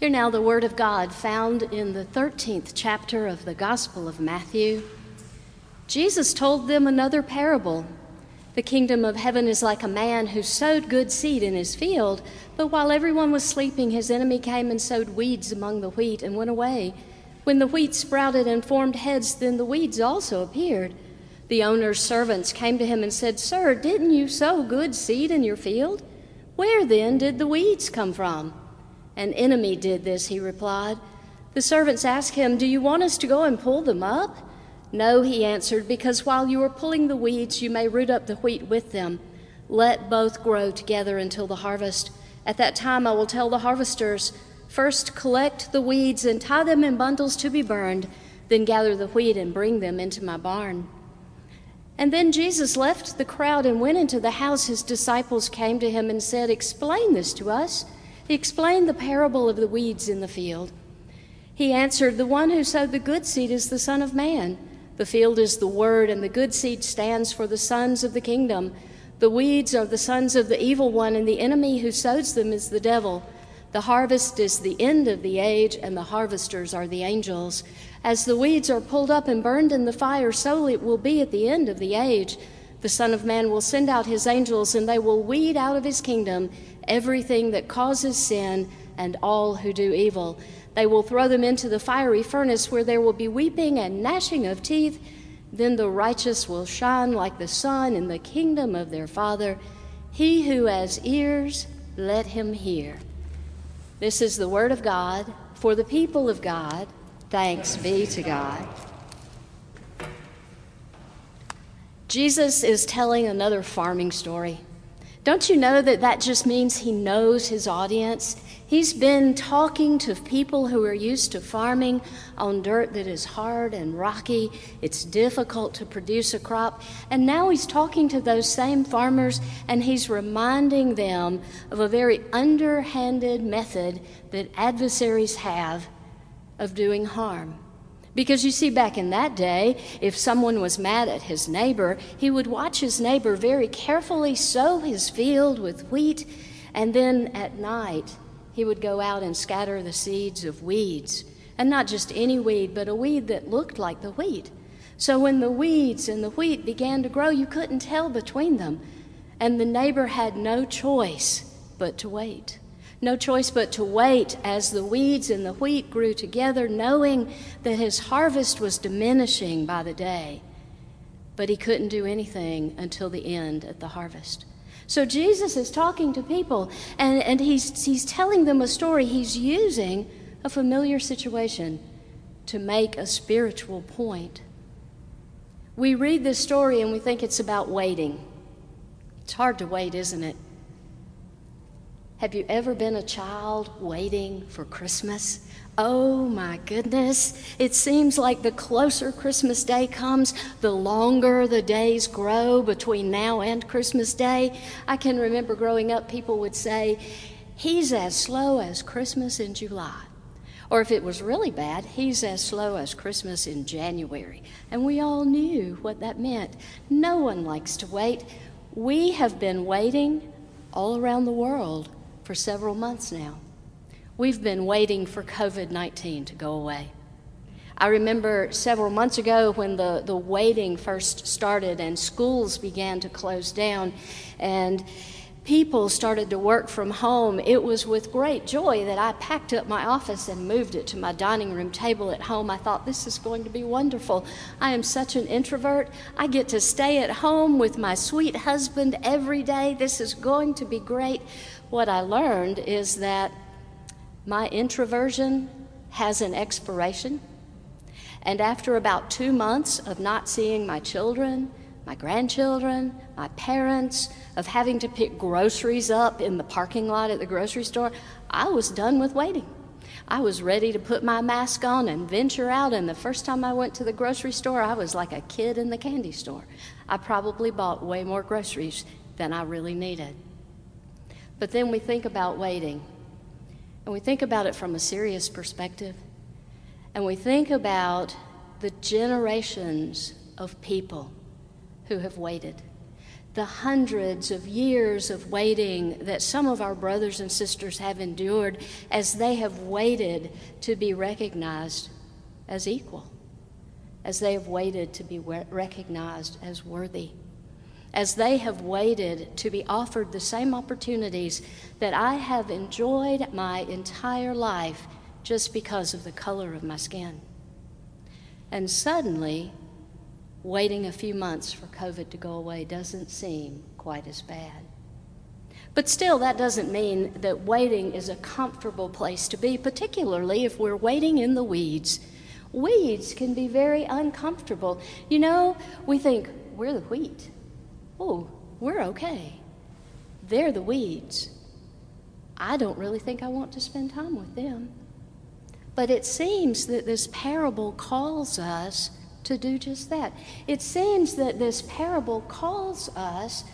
Hear now the word of God found in the 13th chapter of the Gospel of Matthew. Jesus told them another parable. The kingdom of heaven is like a man who sowed good seed in his field, but while everyone was sleeping, his enemy came and sowed weeds among the wheat and went away. When the wheat sprouted and formed heads, then the weeds also appeared. The owner's servants came to him and said, Sir, didn't you sow good seed in your field? Where then did the weeds come from? An enemy did this, he replied. The servants asked him, Do you want us to go and pull them up? No, he answered, because while you are pulling the weeds, you may root up the wheat with them. Let both grow together until the harvest. At that time, I will tell the harvesters first collect the weeds and tie them in bundles to be burned, then gather the wheat and bring them into my barn. And then Jesus left the crowd and went into the house. His disciples came to him and said, Explain this to us. He explained the parable of the weeds in the field. He answered, The one who sowed the good seed is the Son of Man. The field is the word, and the good seed stands for the sons of the kingdom. The weeds are the sons of the evil one, and the enemy who sows them is the devil. The harvest is the end of the age, and the harvesters are the angels. As the weeds are pulled up and burned in the fire, so it will be at the end of the age. The Son of Man will send out his angels, and they will weed out of his kingdom everything that causes sin and all who do evil. They will throw them into the fiery furnace where there will be weeping and gnashing of teeth. Then the righteous will shine like the sun in the kingdom of their Father. He who has ears, let him hear. This is the word of God for the people of God. Thanks be to God. Jesus is telling another farming story. Don't you know that that just means he knows his audience? He's been talking to people who are used to farming on dirt that is hard and rocky. It's difficult to produce a crop. And now he's talking to those same farmers and he's reminding them of a very underhanded method that adversaries have of doing harm. Because you see, back in that day, if someone was mad at his neighbor, he would watch his neighbor very carefully sow his field with wheat, and then at night he would go out and scatter the seeds of weeds. And not just any weed, but a weed that looked like the wheat. So when the weeds and the wheat began to grow, you couldn't tell between them. And the neighbor had no choice but to wait no choice but to wait as the weeds and the wheat grew together, knowing that his harvest was diminishing by the day. But he couldn't do anything until the end at the harvest. So Jesus is talking to people and, and he's, he's telling them a story. He's using a familiar situation to make a spiritual point. We read this story and we think it's about waiting. It's hard to wait, isn't it? Have you ever been a child waiting for Christmas? Oh my goodness. It seems like the closer Christmas Day comes, the longer the days grow between now and Christmas Day. I can remember growing up, people would say, He's as slow as Christmas in July. Or if it was really bad, he's as slow as Christmas in January. And we all knew what that meant. No one likes to wait. We have been waiting all around the world for several months now. We've been waiting for COVID 19 to go away. I remember several months ago when the, the waiting first started and schools began to close down and people started to work from home, it was with great joy that I packed up my office and moved it to my dining room table at home. I thought, this is going to be wonderful. I am such an introvert. I get to stay at home with my sweet husband every day. This is going to be great what I learned is that my introversion has an expiration. And after about two months of not seeing my children, my grandchildren, my parents, of having to pick groceries up in the parking lot at the grocery store, I was done with waiting. I was ready to put my mask on and venture out. And the first time I went to the grocery store, I was like a kid in the candy store. I probably bought way more groceries than I really needed. But then we think about waiting, and we think about it from a serious perspective, and we think about the generations of people who have waited. the hundreds of years of waiting that some of our brothers and sisters have endured as they have waited to be recognized as equal, as they have waited to be recognized as worthy, as they have waited to be offered the same opportunities that I have enjoyed my entire life just because of the color of my skin. And suddenly, waiting a few months for COVID to go away doesn't seem quite as bad. But still, that doesn't mean that waiting is a comfortable place to be, particularly if we're waiting in the weeds. Weeds can be very uncomfortable. You know, we think, we're the wheat. Oh, we're okay. They're the weeds. I don't really think I want to spend time with them. But it seems that this parable calls us to do just that. It seems that this parable calls us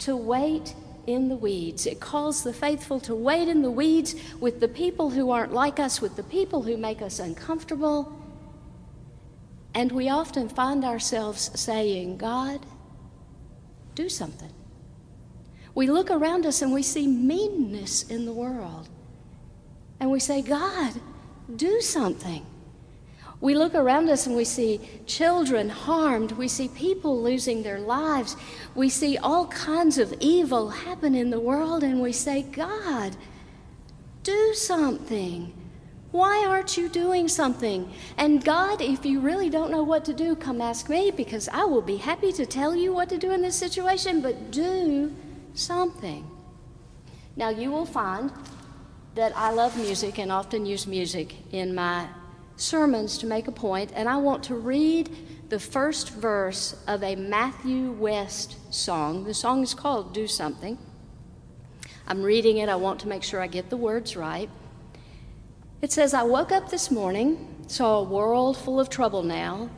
to wait in the weeds. It calls the faithful to wait in the weeds with the people who aren't like us, with the people who make us uncomfortable. And we often find ourselves saying, God, do something. We look around us and we see meanness in the world. And we say, God, do something. We look around us and we see children harmed. We see people losing their lives. We see all kinds of evil happen in the world, and we say, God, do something. Why aren't you doing something? And God, if you really don't know what to do, come ask me because I will be happy to tell you what to do in this situation, but do something. Now, you will find that I love music and often use music in my sermons to make a point, and I want to read the first verse of a Matthew West song. The song is called Do Something. I'm reading it, I want to make sure I get the words right. It says, I woke up this morning, saw a world full of trouble now,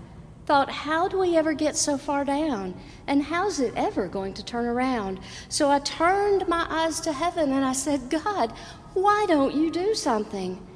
thought, how do we ever get so far down? And how's it ever going to turn around? So I turned my eyes to heaven and I said, God, why don't you do something?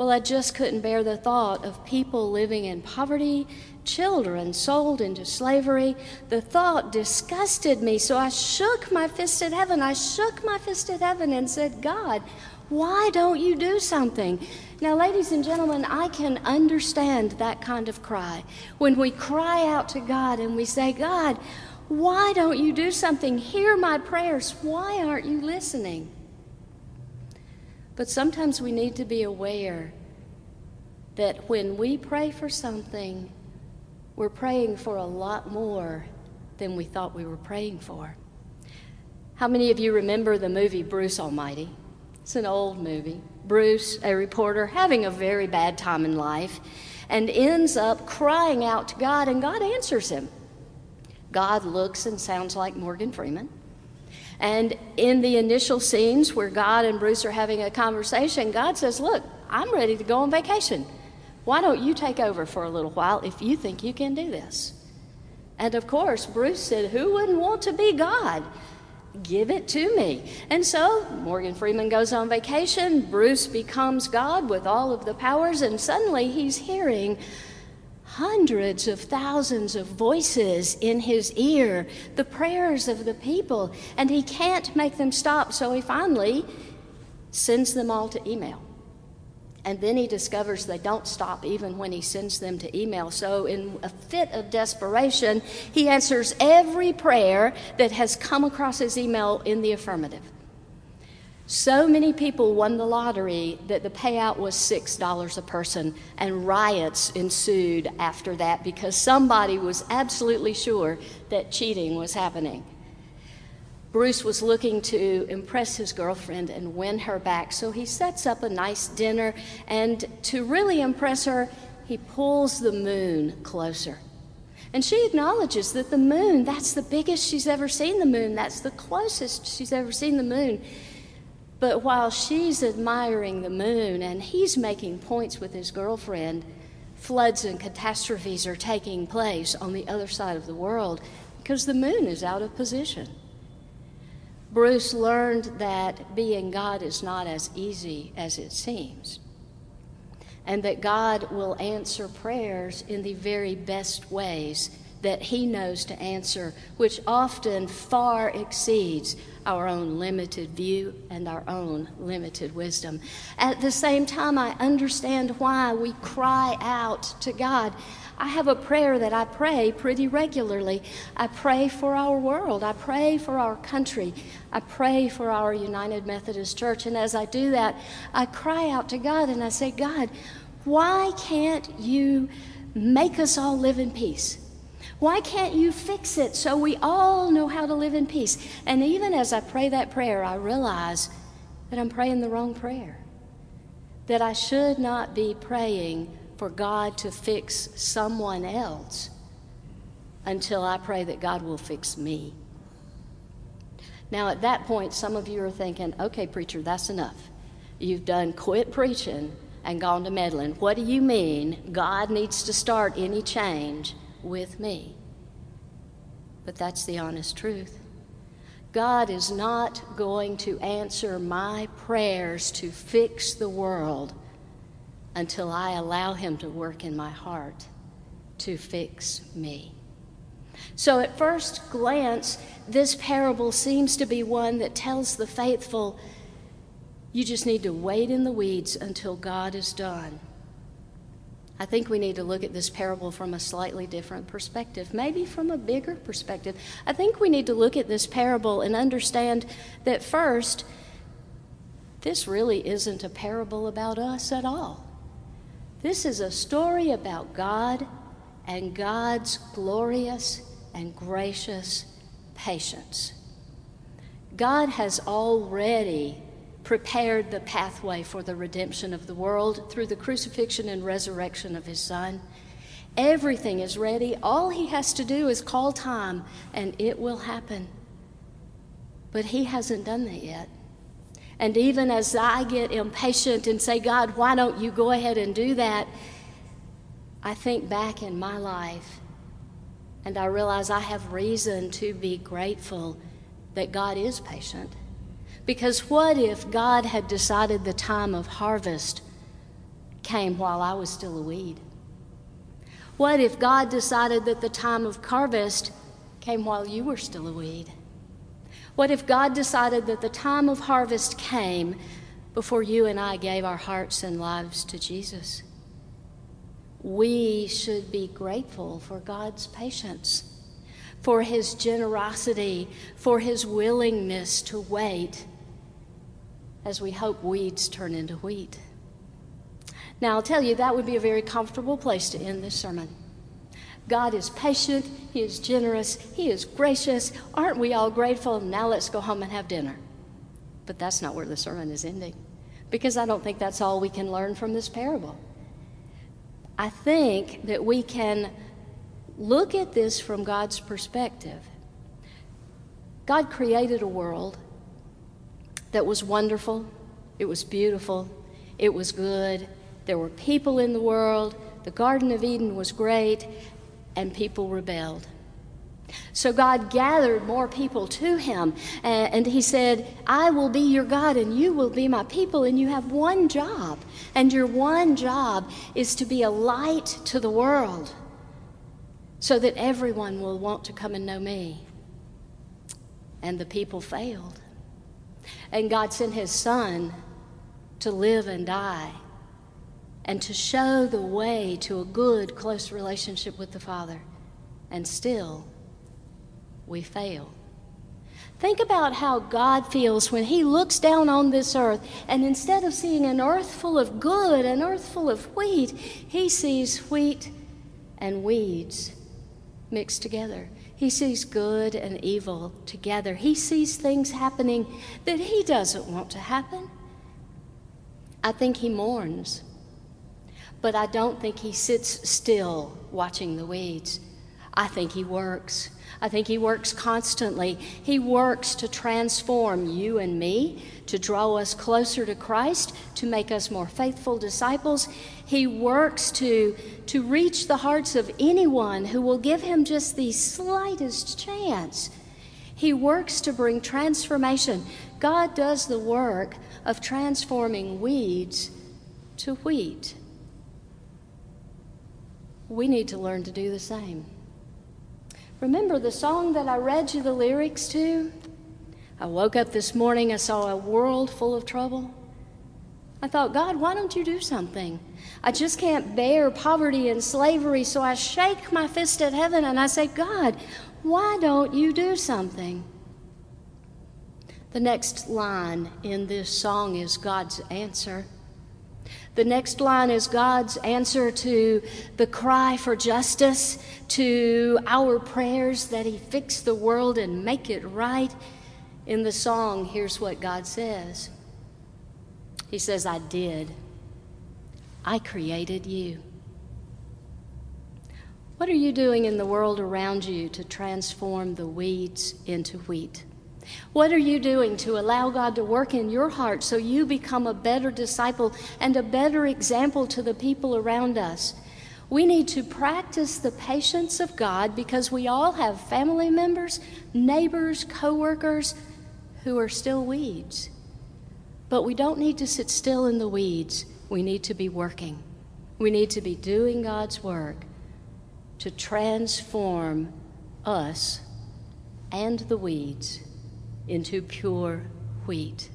Well, I just couldn't bear the thought of people living in poverty, children sold into slavery. The thought disgusted me, so I shook my fist at heaven. I shook my fist at heaven and said, God, why don't you do something? Now, ladies and gentlemen, I can understand that kind of cry. When we cry out to God and we say, God, why don't you do something? Hear my prayers. Why aren't you listening? But sometimes we need to be aware that when we pray for something, we're praying for a lot more than we thought we were praying for. How many of you remember the movie Bruce Almighty? It's an old movie. Bruce, a reporter, having a very bad time in life, and ends up crying out to God, and God answers him. God looks and sounds like Morgan Freeman. And in the initial scenes where God and Bruce are having a conversation, God says, Look, I'm ready to go on vacation. Why don't you take over for a little while if you think you can do this? And of course, Bruce said, Who wouldn't want to be God? Give it to me. And so Morgan Freeman goes on vacation. Bruce becomes God with all of the powers, and suddenly he's hearing hundreds of thousands of voices in his ear, the prayers of the people, and he can't make them stop, so he finally sends them all to email. And then he discovers they don't stop even when he sends them to email. So, in a fit of desperation, he answers every prayer that has come across his email in the affirmative. So many people won the lottery that the payout was $6 a person, and riots ensued after that because somebody was absolutely sure that cheating was happening. Bruce was looking to impress his girlfriend and win her back, so he sets up a nice dinner, and to really impress her, he pulls the moon closer. And she acknowledges that the moon, that's the biggest she's ever seen the moon, that's the closest she's ever seen the moon. But while she's admiring the moon and he's making points with his girlfriend, floods and catastrophes are taking place on the other side of the world because the moon is out of position. Bruce learned that being God is not as easy as it seems, and that God will answer prayers in the very best ways that He knows to answer, which often far exceeds our own limited view and our own limited wisdom. At the same time, I understand why we cry out to God. I have a prayer that I pray pretty regularly. I pray for our world. I pray for our country. I pray for our United Methodist Church. And as I do that, I cry out to God and I say, God, why can't you make us all live in peace? Why can't you fix it so we all know how to live in peace? And even as I pray that prayer, I realize that I'm praying the wrong prayer. That I should not be praying for God to fix someone else until I pray that God will fix me. Now, at that point, some of you are thinking, okay, preacher, that's enough. You've done quit preaching and gone to meddling. What do you mean God needs to start any change with me. But that's the honest truth. God is not going to answer my prayers to fix the world until I allow Him to work in my heart to fix me. So, at first glance, this parable seems to be one that tells the faithful you just need to wait in the weeds until God is done. I think we need to look at this parable from a slightly different perspective, maybe from a bigger perspective. I think we need to look at this parable and understand that first, this really isn't a parable about us at all. This is a story about God and God's glorious and gracious patience. God has already prepared the pathway for the redemption of the world through the crucifixion and resurrection of his son. Everything is ready. All he has to do is call time, and it will happen. But he hasn't done that yet. And even as I get impatient and say, God, why don't you go ahead and do that? I think back in my life and I realize I have reason to be grateful that God is patient because what if God had decided the time of harvest came while I was still a weed? What if God decided that the time of harvest came while you were still a weed? What if God decided that the time of harvest came before you and I gave our hearts and lives to Jesus? We should be grateful for God's patience, for His generosity, for His willingness to wait as we hope weeds turn into wheat. Now, I'll tell you, that would be a very comfortable place to end this sermon. God is patient, He is generous, He is gracious. Aren't we all grateful? Now let's go home and have dinner. But that's not where the sermon is ending, because I don't think that's all we can learn from this parable. I think that we can look at this from God's perspective. God created a world that was wonderful, it was beautiful, it was good. There were people in the world, the Garden of Eden was great, and people rebelled. So God gathered more people to him, and he said, I will be your God, and you will be my people, and you have one job. And your one job is to be a light to the world so that everyone will want to come and know me. And the people failed. And God sent his son to live and die and to show the way to a good, close relationship with the Father. And still, we fail. Think about how God feels when He looks down on this earth, and instead of seeing an earth full of good, an earth full of wheat, He sees wheat and weeds mixed together. He sees good and evil together. He sees things happening that he doesn't want to happen. I think he mourns, but I don't think he sits still watching the weeds. I think he works. I think he works constantly. He works to transform you and me, to draw us closer to Christ, to make us more faithful disciples. He works to, to reach the hearts of anyone who will give him just the slightest chance. He works to bring transformation. God does the work of transforming weeds to wheat. We need to learn to do the same. Remember the song that I read you the lyrics to? I woke up this morning, I saw a world full of trouble. I thought, God, why don't you do something? I just can't bear poverty and slavery, so I shake my fist at heaven and I say, God, why don't you do something? The next line in this song is God's answer. The next line is God's answer to the cry for justice, to our prayers that He fix the world and make it right. In the song, here's what God says He says, I did. I created you. What are you doing in the world around you to transform the weeds into wheat? What are you doing to allow God to work in your heart so you become a better disciple and a better example to the people around us? We need to practice the patience of God because we all have family members, neighbors, coworkers who are still weeds. But we don't need to sit still in the weeds. We need to be working. We need to be doing God's work to transform us and the weeds into pure wheat.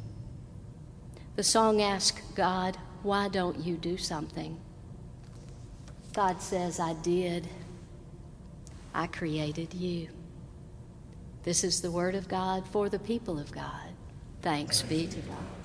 The song asks God, Why don't you do something? God says, I did. I created you. This is the word of God for the people of God. Thanks be to God.